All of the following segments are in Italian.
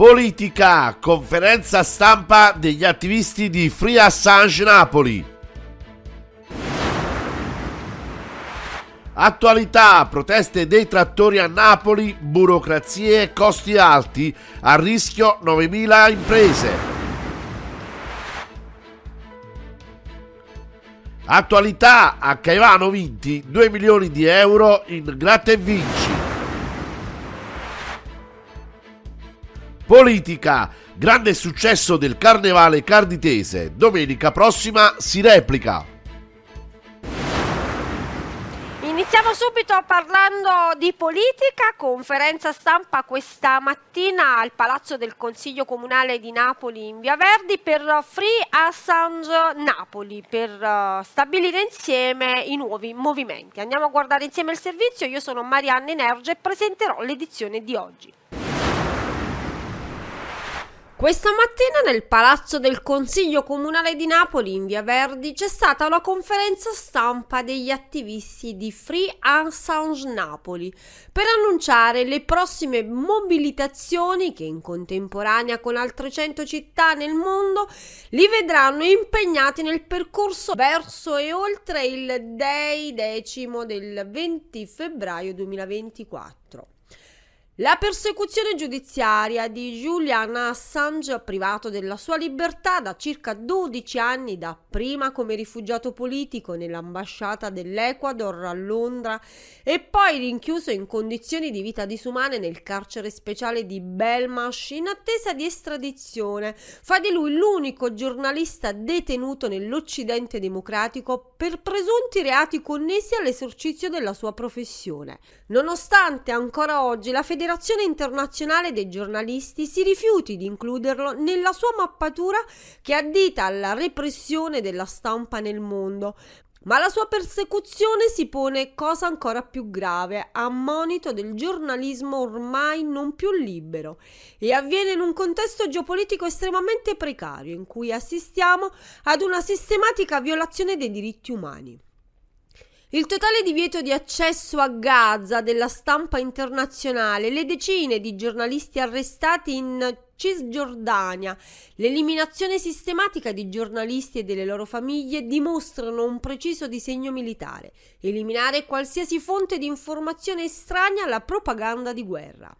Politica, conferenza stampa degli attivisti di Free Assange Napoli. Attualità, proteste dei trattori a Napoli, burocrazie e costi alti, a rischio 9.000 imprese. Attualità, a Caivano vinti 2 milioni di euro in gratta e vinci. Politica, grande successo del carnevale carditese, domenica prossima si replica. Iniziamo subito parlando di politica, conferenza stampa questa mattina al Palazzo del Consiglio Comunale di Napoli in Via Verdi per Free Assange Napoli, per uh, stabilire insieme i nuovi movimenti. Andiamo a guardare insieme il servizio, io sono Marianne Nerge e presenterò l'edizione di oggi. Questa mattina nel Palazzo del Consiglio Comunale di Napoli in Via Verdi c'è stata una conferenza stampa degli attivisti di Free Assange Napoli per annunciare le prossime mobilitazioni che in contemporanea con altre 100 città nel mondo li vedranno impegnati nel percorso verso e oltre il Day decimo del 20 febbraio 2024. La persecuzione giudiziaria di Julian Assange, privato della sua libertà da circa 12 anni, dapprima come rifugiato politico nell'ambasciata dell'Ecuador a Londra e poi rinchiuso in condizioni di vita disumane nel carcere speciale di Belmarsh in attesa di estradizione, fa di lui l'unico giornalista detenuto nell'Occidente democratico per presunti reati connessi all'esercizio della sua professione. Nonostante ancora oggi la Federazione Federazione Internazionale dei Giornalisti si rifiuti di includerlo nella sua mappatura che addita alla repressione della stampa nel mondo. Ma la sua persecuzione si pone cosa ancora più grave, a monito del giornalismo ormai non più libero e avviene in un contesto geopolitico estremamente precario in cui assistiamo ad una sistematica violazione dei diritti umani. Il totale divieto di accesso a Gaza della stampa internazionale, le decine di giornalisti arrestati in Cisgiordania, l'eliminazione sistematica di giornalisti e delle loro famiglie dimostrano un preciso disegno militare, eliminare qualsiasi fonte di informazione estranea alla propaganda di guerra.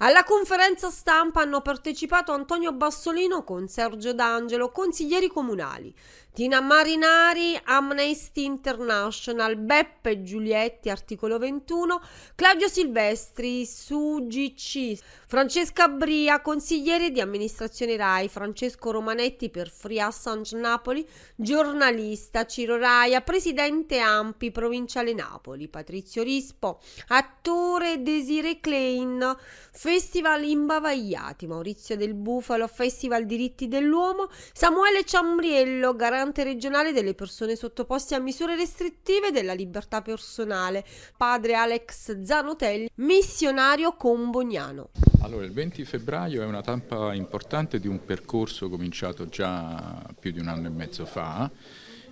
Alla conferenza stampa hanno partecipato Antonio Bassolino con Sergio D'Angelo, consiglieri comunali, Tina Marinari, Amnesty International, Beppe Giulietti, articolo 21, Claudio Silvestri, SUGC, Francesca Bria, consigliere di amministrazione RAI, Francesco Romanetti per Free Assange Napoli, giornalista Ciro Raia, presidente Ampi, provinciale Napoli, Patrizio Rispo, attore Desire Klein, Festival Imbavagliati, Maurizio del Bufalo, Festival Diritti dell'Uomo, Samuele Ciambriello, garante regionale delle persone sottoposte a misure restrittive della libertà personale, padre Alex Zanotelli, missionario comboniano. Allora, il 20 febbraio è una tappa importante di un percorso cominciato già più di un anno e mezzo fa.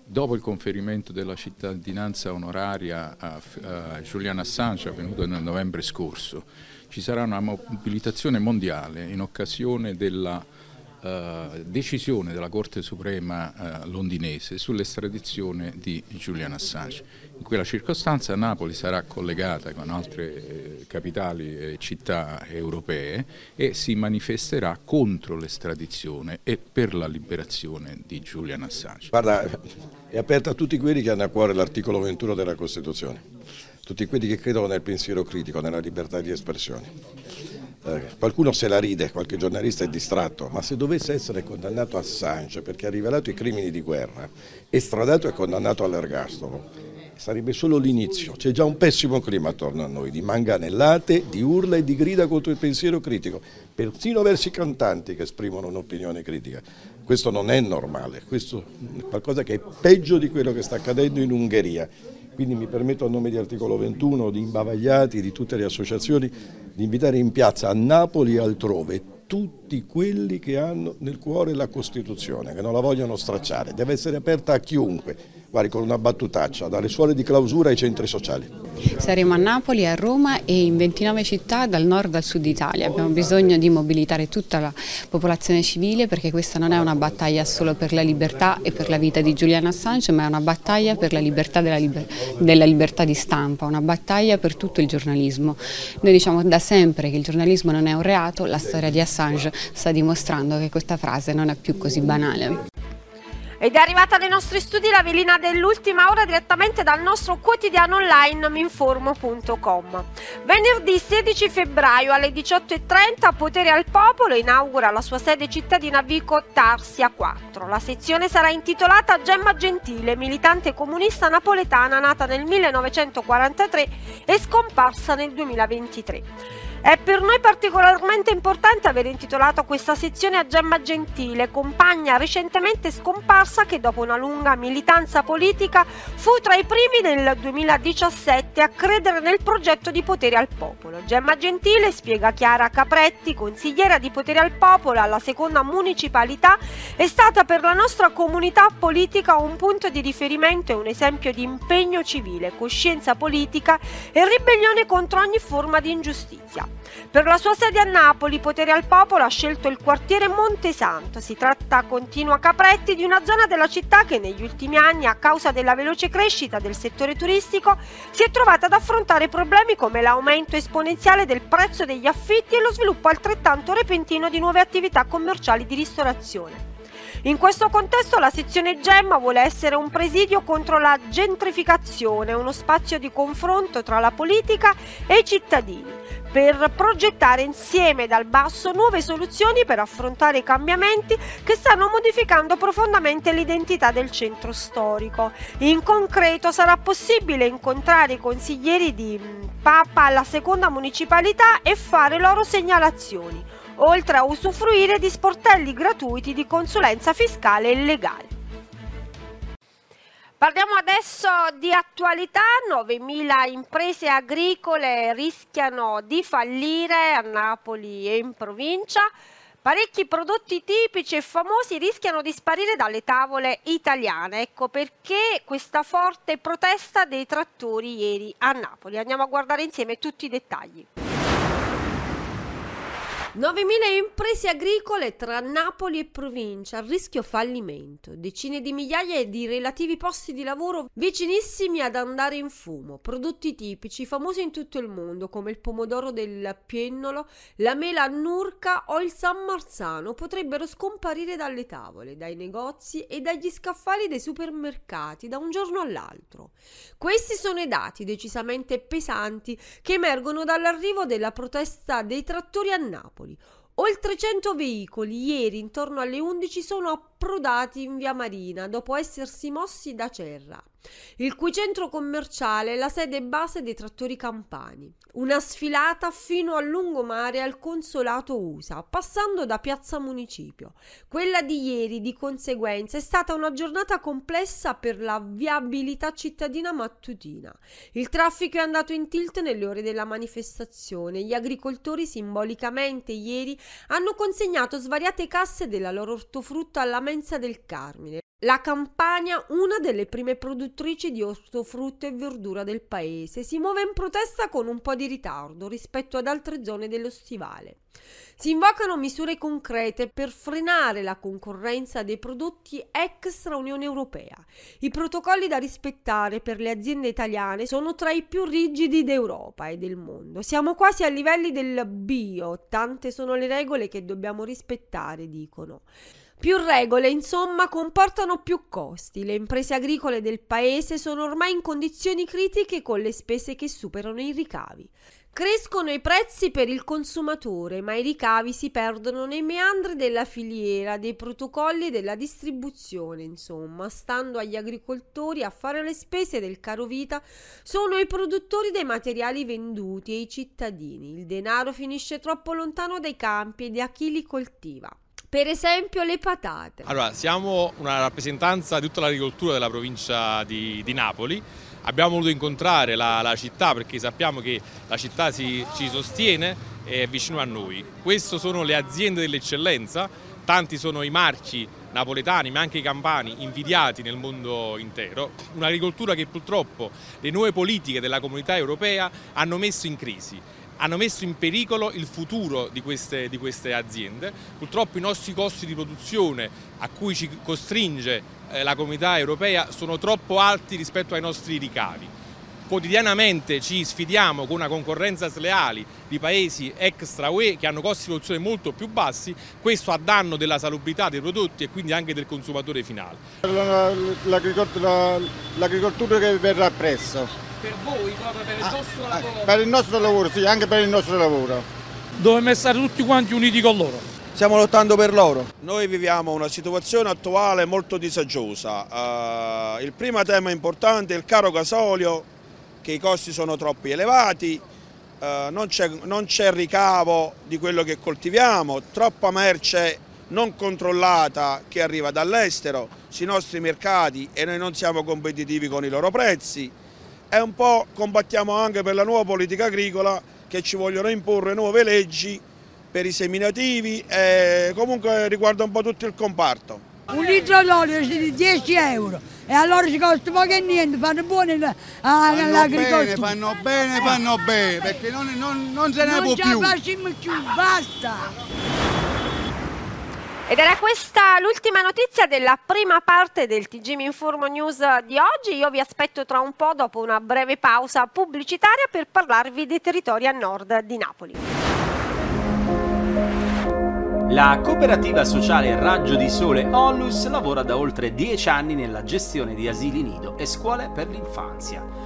Dopo il conferimento della cittadinanza onoraria a, a Julian Assange, avvenuto nel novembre scorso, ci sarà una mobilitazione mondiale in occasione della eh, decisione della Corte Suprema uh, londinese sull'estradizione di Julian Assange. In quella circostanza Napoli sarà collegata con altre eh, capitali e città europee e si manifesterà contro l'estradizione e per la liberazione di Julian Assange. Guarda, è aperta a tutti quelli che hanno a cuore l'articolo 21 della Costituzione, tutti quelli che credono nel pensiero critico, nella libertà di espressione. Eh, qualcuno se la ride, qualche giornalista è distratto, ma se dovesse essere condannato Assange perché ha rivelato i crimini di guerra, estradato e condannato all'ergastolo, sarebbe solo l'inizio. C'è già un pessimo clima attorno a noi, di manganellate, di urla e di grida contro il pensiero critico, persino verso i cantanti che esprimono un'opinione critica. Questo non è normale, questo è qualcosa che è peggio di quello che sta accadendo in Ungheria. Quindi mi permetto a nome di articolo 21, di Imbavagliati, di tutte le associazioni, di invitare in piazza a Napoli e altrove tutti quelli che hanno nel cuore la Costituzione, che non la vogliono stracciare, deve essere aperta a chiunque guardi, con una battutaccia, dalle scuole di clausura ai centri sociali. Saremo a Napoli, a Roma e in 29 città dal nord al sud Italia. Abbiamo bisogno di mobilitare tutta la popolazione civile perché questa non è una battaglia solo per la libertà e per la vita di Julian Assange, ma è una battaglia per la libertà della, liber della libertà di stampa, una battaglia per tutto il giornalismo. Noi diciamo da sempre che il giornalismo non è un reato, la storia di Assange sta dimostrando che questa frase non è più così banale. Ed è arrivata nei nostri studi la velina dell'ultima ora direttamente dal nostro quotidiano online minformo.com. Venerdì 16 febbraio alle 18.30 Potere al Popolo inaugura la sua sede cittadina Vico Tarsia 4. La sezione sarà intitolata Gemma Gentile, militante comunista napoletana nata nel 1943 e scomparsa nel 2023. È per noi particolarmente importante aver intitolato questa sezione a Gemma Gentile, compagna recentemente scomparsa che dopo una lunga militanza politica fu tra i primi nel 2017 a credere nel progetto di potere al popolo. Gemma Gentile, spiega Chiara Capretti, consigliera di potere al popolo alla seconda municipalità, è stata per la nostra comunità politica un punto di riferimento e un esempio di impegno civile, coscienza politica e ribellione contro ogni forma di ingiustizia. Per la sua sede a Napoli, Potere al Popolo ha scelto il quartiere Montesanto. Si tratta, continua Capretti, di una zona della città che negli ultimi anni, a causa della veloce crescita del settore turistico, si è trovata ad affrontare problemi come l'aumento esponenziale del prezzo degli affitti e lo sviluppo altrettanto repentino di nuove attività commerciali di ristorazione. In questo contesto la sezione Gemma vuole essere un presidio contro la gentrificazione, uno spazio di confronto tra la politica e i cittadini per progettare insieme dal basso nuove soluzioni per affrontare i cambiamenti che stanno modificando profondamente l'identità del centro storico. In concreto sarà possibile incontrare i consiglieri di Papa alla seconda municipalità e fare loro segnalazioni, oltre a usufruire di sportelli gratuiti di consulenza fiscale e legale. Parliamo adesso di attualità, 9.000 imprese agricole rischiano di fallire a Napoli e in provincia. Parecchi prodotti tipici e famosi rischiano di sparire dalle tavole italiane. Ecco perché questa forte protesta dei trattori ieri a Napoli. Andiamo a guardare insieme tutti i dettagli. 9.000 imprese agricole tra Napoli e provincia a rischio fallimento, decine di migliaia di relativi posti di lavoro vicinissimi ad andare in fumo, prodotti tipici famosi in tutto il mondo come il pomodoro del piennolo, la mela nurca o il San Marzano potrebbero scomparire dalle tavole, dai negozi e dagli scaffali dei supermercati da un giorno all'altro. Questi sono i dati decisamente pesanti che emergono dall'arrivo della protesta dei trattori a Napoli Napoli. Oltre 100 veicoli ieri intorno alle 11 sono approdati in via Marina dopo essersi mossi da Cerra il cui centro commerciale è la sede base dei trattori campani. Una sfilata fino al lungomare al consolato USA, passando da Piazza Municipio. Quella di ieri, di conseguenza, è stata una giornata complessa per la viabilità cittadina mattutina. Il traffico è andato in tilt nelle ore della manifestazione. Gli agricoltori simbolicamente ieri hanno consegnato svariate casse della loro ortofrutta alla mensa del Carmine. La Campania, una delle prime produttrici di ortofrutta e verdura del paese, si muove in protesta con un po' di ritardo rispetto ad altre zone dello stivale. Si invocano misure concrete per frenare la concorrenza dei prodotti extra Unione Europea. I protocolli da rispettare per le aziende italiane sono tra i più rigidi d'Europa e del mondo. Siamo quasi a livelli del bio, tante sono le regole che dobbiamo rispettare, dicono. Più regole, insomma, comportano più costi. Le imprese agricole del paese sono ormai in condizioni critiche con le spese che superano i ricavi. Crescono i prezzi per il consumatore, ma i ricavi si perdono nei meandri della filiera, dei protocolli della distribuzione, insomma, stando agli agricoltori a fare le spese del caro vita sono i produttori dei materiali venduti e i cittadini. Il denaro finisce troppo lontano dai campi e da chi li coltiva. Per esempio le patate. Allora, siamo una rappresentanza di tutta l'agricoltura della provincia di, di Napoli. Abbiamo voluto incontrare la, la, città perché sappiamo che la città si, ci sostiene è vicino a noi. Queste sono le aziende dell'eccellenza, tanti sono i marchi napoletani ma anche i campani invidiati nel mondo intero, un'agricoltura che purtroppo le nuove politiche della comunità europea hanno messo in crisi hanno messo in pericolo il futuro di queste, di queste, aziende. Purtroppo i nostri costi di produzione a cui ci costringe eh, la comunità europea sono troppo alti rispetto ai nostri ricavi quotidianamente ci sfidiamo con una concorrenza sleale di paesi extra UE che hanno costi di produzione molto più bassi, questo a danno della salubrità dei prodotti e quindi anche del consumatore finale. L'agricoltura, l'agricoltura che verrà presso. Per voi, proprio per il ah, vostro ah, lavoro? Per il nostro lavoro, sì, anche per il nostro lavoro. Dovremmo stare tutti quanti uniti con loro. Stiamo lottando per loro. Noi viviamo una situazione attuale molto disagiosa. Uh, il primo tema importante è il caro gasolio che i costi sono troppo elevati, eh, non c'è ricavo di quello che coltiviamo, troppa merce non controllata che arriva dall'estero sui nostri mercati e noi non siamo competitivi con i loro prezzi e un po' combattiamo anche per la nuova politica agricola che ci vogliono imporre nuove leggi per i seminativi e comunque riguarda un po' tutto il comparto. Un litro d'olio di 10 euro e allora ci costa poco e niente, fanno buone all'agricoltura. Fanno bene, fanno bene, perché non, non, non se ne può più. Non ce la più, basta. Ed era questa l'ultima notizia della prima parte del TG Informo News di oggi. Io vi aspetto tra un po' dopo una breve pausa pubblicitaria per parlarvi dei territori a nord di Napoli. La cooperativa sociale Raggio di Sole Onlus lavora da oltre dieci anni nella gestione di asili nido e scuole per l'infanzia.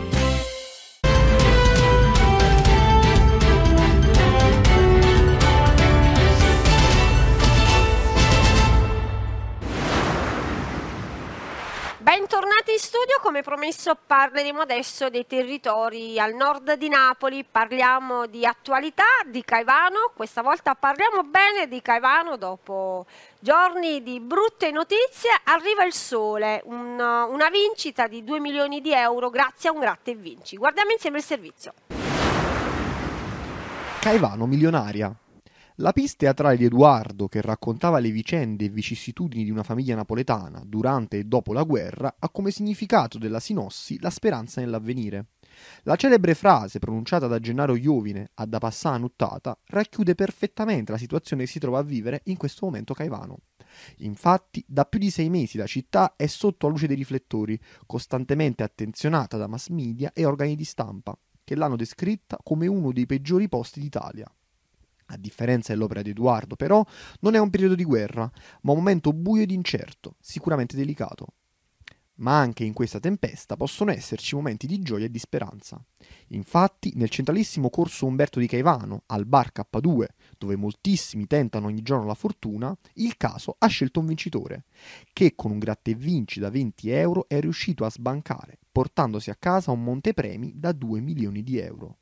In studio, come promesso parleremo adesso dei territori al nord di Napoli, parliamo di attualità di Caivano, questa volta parliamo bene di Caivano dopo giorni di brutte notizie, arriva il sole, un, una vincita di 2 milioni di euro grazie a un gratta e vinci. Guardiamo insieme il servizio. Caivano milionaria, la pista teatrale di Edoardo, che raccontava le vicende e vicissitudini di una famiglia napoletana durante e dopo la guerra, ha come significato della sinossi la speranza nell'avvenire. La celebre frase pronunciata da Gennaro Iovine a Da Passà Nuttata racchiude perfettamente la situazione che si trova a vivere in questo momento Caivano. Infatti, da più di sei mesi la città è sotto la luce dei riflettori, costantemente attenzionata da mass media e organi di stampa, che l'hanno descritta come uno dei peggiori posti d'Italia. A differenza dell'opera di Edoardo, però, non è un periodo di guerra, ma un momento buio ed incerto, sicuramente delicato. Ma anche in questa tempesta possono esserci momenti di gioia e di speranza. Infatti, nel centralissimo corso Umberto di Caivano, al bar K2, dove moltissimi tentano ogni giorno la fortuna, il caso ha scelto un vincitore, che con un gratta e vinci da 20 euro è riuscito a sbancare, portandosi a casa un montepremi da 2 milioni di euro.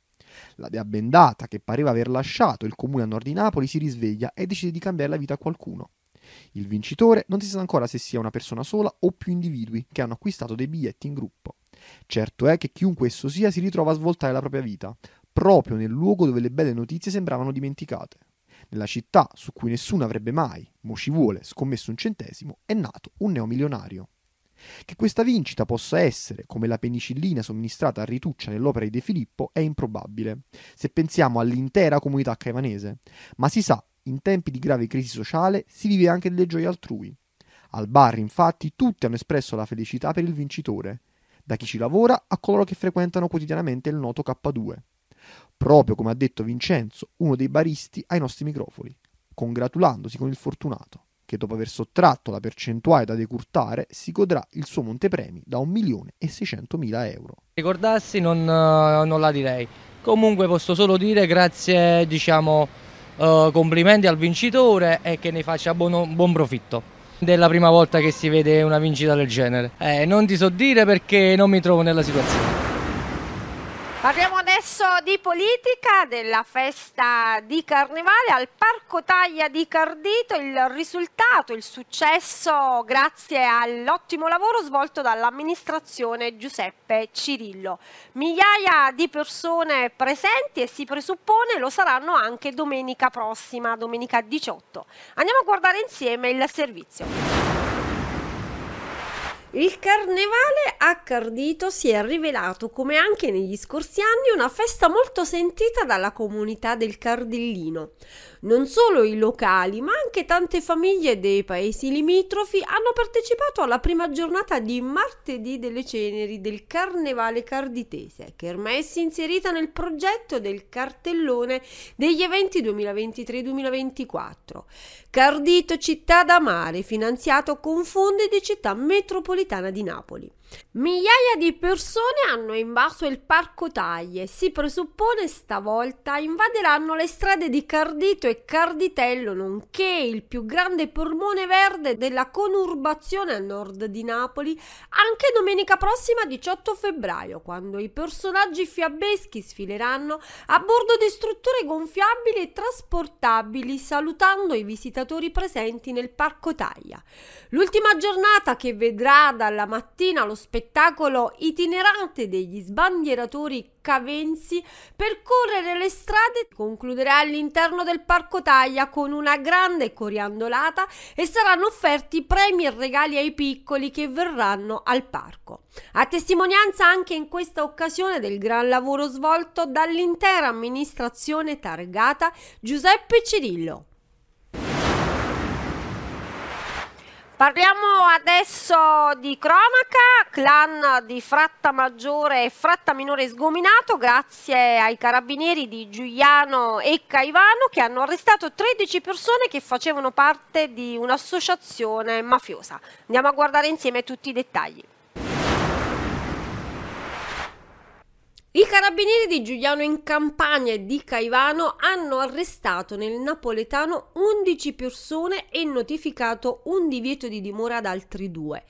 La dea bendata, che pareva aver lasciato il comune a nord di Napoli, si risveglia e decide di cambiare la vita a qualcuno. Il vincitore non si sa ancora se sia una persona sola o più individui che hanno acquistato dei biglietti in gruppo. Certo è che chiunque esso sia si ritrova a svoltare la propria vita, proprio nel luogo dove le belle notizie sembravano dimenticate. Nella città, su cui nessuno avrebbe mai, mo ci vuole, scommesso un centesimo, è nato un neomilionario. Che questa vincita possa essere, come la penicillina somministrata a Rituccia nell'opera di De Filippo, è improbabile, se pensiamo all'intera comunità caivanese. Ma si sa, in tempi di grave crisi sociale si vive anche delle gioie altrui. Al bar, infatti, tutti hanno espresso la felicità per il vincitore, da chi ci lavora a coloro che frequentano quotidianamente il noto K2. Proprio come ha detto Vincenzo, uno dei baristi ai nostri microfoni, congratulandosi con il fortunato che dopo aver sottratto la percentuale da decurtare si godrà il suo montepremi da 1.600.000 euro. Ricordassi non, eh, non, la direi. Comunque posso solo dire grazie, diciamo, uh, complimenti al vincitore e che ne faccia buon, buon profitto. È la prima volta che si vede una vincita del genere. Eh, non ti so dire perché non mi trovo nella situazione. Parliamo adesso di politica, della festa di Carnevale al Parco Taglia di Cardito, il risultato, il successo grazie all'ottimo lavoro svolto dall'amministrazione Giuseppe Cirillo. Migliaia di persone presenti e si presuppone lo saranno anche domenica prossima, domenica 18. Andiamo a guardare insieme il servizio. Il carnevale a Cardito si è rivelato, come anche negli scorsi anni, una festa molto sentita dalla comunità del Cardellino. Non solo i locali, ma anche tante famiglie dei paesi limitrofi hanno partecipato alla prima giornata di martedì delle ceneri del Carnevale Carditese, che ormai è inserita nel progetto del cartellone degli eventi 2023-2024. Cardito città da mare, finanziato con fondi di città metropolitana di Napoli. Migliaia di persone hanno invaso il Parco Taglie. Si presuppone stavolta invaderanno le strade di Cardito e Carditello, nonché il più grande polmone verde della conurbazione a nord di Napoli, anche domenica prossima 18 febbraio, quando i personaggi fiabeschi sfileranno a bordo di strutture gonfiabili e trasportabili, salutando i visitatori presenti nel Parco Taglia. L'ultima giornata che vedrà dalla mattina lo spettacolo itinerante degli sbandieratori cavensi percorrere le strade concluderà all'interno del Parco Taglia con una grande coriandolata e saranno offerti premi e regali ai piccoli che verranno al parco. A testimonianza anche in questa occasione del gran lavoro svolto dall'intera amministrazione targata Giuseppe Cirillo. Parliamo adesso di cronaca, clan di Fratta Maggiore e Fratta Minore sgominato grazie ai carabinieri di Giuliano e Caivano che hanno arrestato 13 persone che facevano parte di un'associazione mafiosa. Andiamo a guardare insieme tutti i dettagli. I carabinieri di Giuliano in Campania e di Caivano hanno arrestato nel napoletano 11 persone e notificato un divieto di dimora ad altri due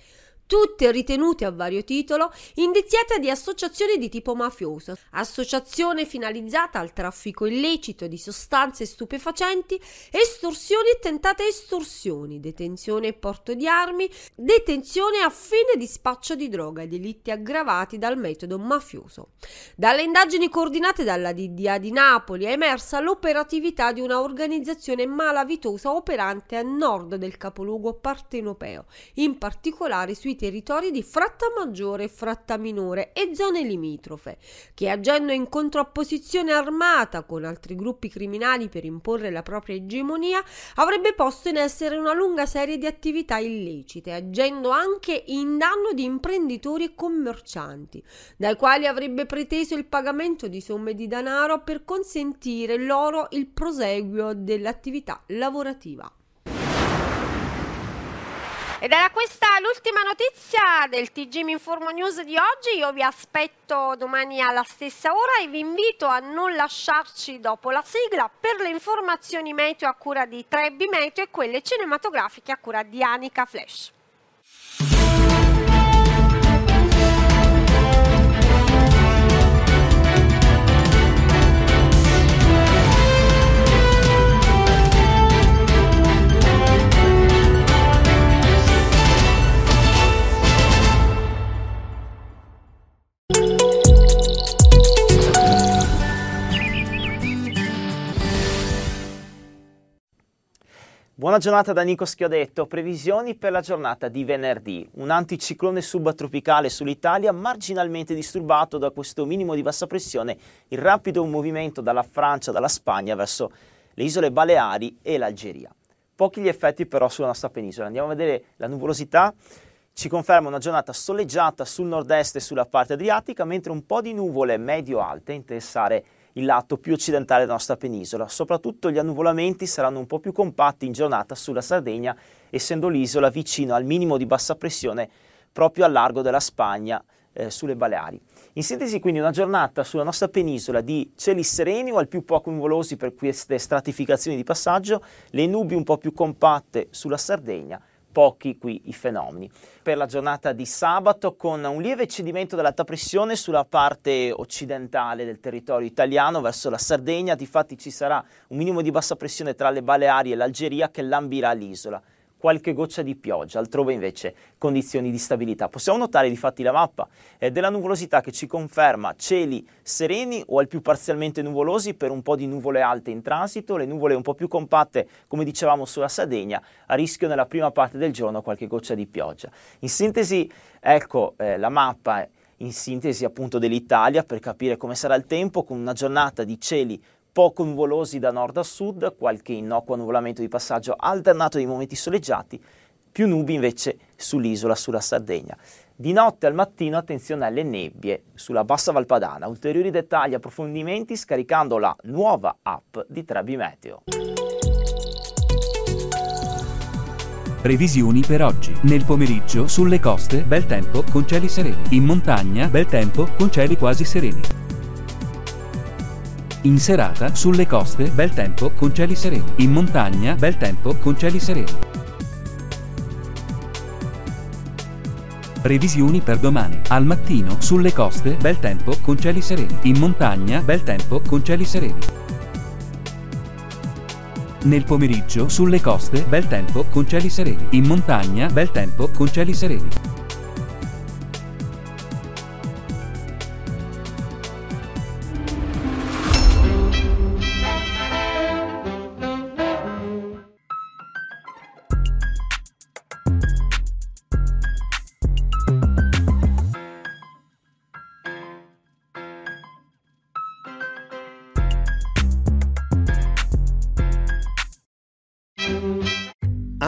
tutte ritenute a vario titolo indiziate di associazione di tipo mafioso, associazione finalizzata al traffico illecito di sostanze stupefacenti, estorsioni e tentate estorsioni, detenzione e porto di armi, detenzione a fine di spaccio di droga e delitti aggravati dal metodo mafioso. Dalle indagini coordinate dalla DDA di Napoli è emersa l'operatività di una organizzazione malavitosa operante a nord del capoluogo partenopeo, in particolare sui territori di Frattamaggiore e Frattaminore e zone limitrofe, che agendo in contrapposizione armata con altri gruppi criminali per imporre la propria egemonia, avrebbe posto in essere una lunga serie di attività illecite, agendo anche in danno di imprenditori e commercianti, dai quali avrebbe preteso il pagamento di somme di denaro per consentire loro il proseguio dell'attività lavorativa. Ed era questa l'ultima notizia del TG Mi Informo News di oggi. Io vi aspetto domani alla stessa ora e vi invito a non lasciarci dopo la sigla per le informazioni meteo a cura di Trebbi Meteo e quelle cinematografiche a cura di Anica Flash. Buona giornata da Nico Schiodetto. Previsioni per la giornata di venerdì. Un anticiclone subtropicale sull'Italia marginalmente disturbato da questo minimo di bassa pressione, il rapido movimento dalla Francia, dalla Spagna verso le isole Baleari e l'Algeria. Pochi gli effetti però sulla nostra penisola. Andiamo a vedere la nuvolosità. Ci conferma una giornata soleggiata sul nord-est e sulla parte adriatica, mentre un po' di nuvole medio-alte interessare il lato più occidentale della nostra penisola. Soprattutto gli annuvolamenti saranno un po' più compatti in giornata sulla Sardegna, essendo l'isola vicino al minimo di bassa pressione proprio al largo della Spagna, eh, sulle Baleari. In sintesi, quindi, una giornata sulla nostra penisola di cieli sereni o al più poco nuvolosi per queste stratificazioni di passaggio, le nubi un po' più compatte sulla Sardegna pochi qui i fenomeni. Per la giornata di sabato con un lieve cedimento dell'alta pressione sulla parte occidentale del territorio italiano verso la Sardegna, difatti ci sarà un minimo di bassa pressione tra le Baleari e l'Algeria che lambirà l'isola qualche goccia di pioggia, altrove invece condizioni di stabilità. Possiamo notare difatti la mappa eh, della nuvolosità che ci conferma cieli sereni o al più parzialmente nuvolosi per un po' di nuvole alte in transito, le nuvole un po' più compatte come dicevamo sulla Sardegna, a rischio nella prima parte del giorno qualche goccia di pioggia. In sintesi, ecco eh, la mappa in sintesi appunto dell'Italia per capire come sarà il tempo con una giornata di cieli poco nuvolosi da nord a sud, qualche innocuo annuvolamento di passaggio alternato di momenti soleggiati, più nubi invece sull'isola, sulla Sardegna. Di notte al mattino attenzione alle nebbie sulla bassa Valpadana. Ulteriori dettagli e approfondimenti scaricando la nuova app di Trebi Meteo. Previsioni per oggi. Nel pomeriggio sulle coste bel tempo con cieli sereni. In montagna bel tempo con cieli quasi sereni. In serata, sulle coste, bel tempo con cieli sereni. In montagna, bel tempo con cieli sereni. Previsioni per domani. Al mattino, sulle coste, bel tempo con cieli sereni. In montagna, bel tempo con cieli sereni. Nel pomeriggio, sulle coste, bel tempo con cieli sereni. In montagna, bel tempo con cieli sereni.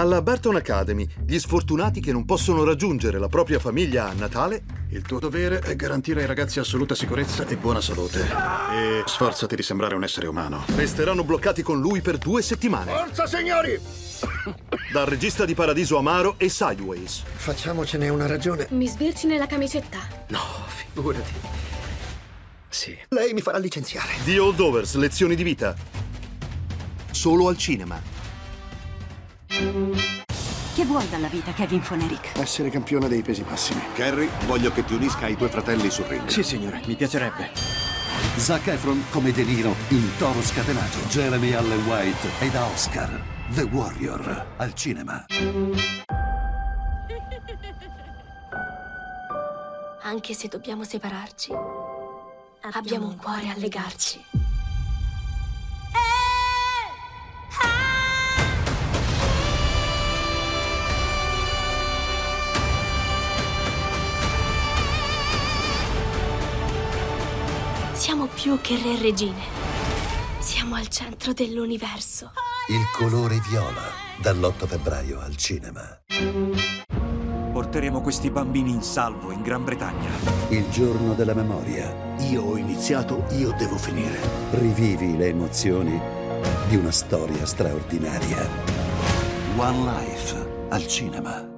Alla Barton Academy, gli sfortunati che non possono raggiungere la propria famiglia a Natale. Il tuo dovere è garantire ai ragazzi assoluta sicurezza e buona salute. E sforzati di sembrare un essere umano. Resteranno bloccati con lui per due settimane. Forza, signori! Dal regista di Paradiso Amaro e Sideways. Facciamocene una ragione. Mi sbirci nella camicetta. No, figurati. Sì. Lei mi farà licenziare. The Holdovers, lezioni di vita. Solo al cinema. Che vuoi dalla vita, Kevin Fonerick? Essere campione dei pesi massimi. Carrie, voglio che ti unisca ai tuoi fratelli sul ring. Sì, signore, mi piacerebbe. Zac Efron come De Niro in Toro Scatenato. Jeremy Allen White e da Oscar. The Warrior al cinema. Anche se dobbiamo separarci, abbiamo un cuore a legarci. Siamo più che re e regine. Siamo al centro dell'universo. Il colore viola, dall'8 febbraio al cinema. Porteremo questi bambini in salvo in Gran Bretagna. Il giorno della memoria. Io ho iniziato, io devo finire. Rivivi le emozioni di una storia straordinaria. One Life al cinema.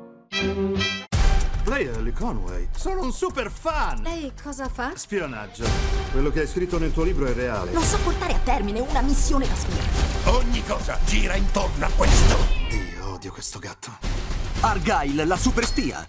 Lei è Ellie Conway. Sono un super fan! Lei cosa fa? Spionaggio. Quello che hai scritto nel tuo libro è reale. Non so portare a termine una missione da spia. Ogni cosa gira intorno a questo. Io odio questo gatto. Argyle, la superspia.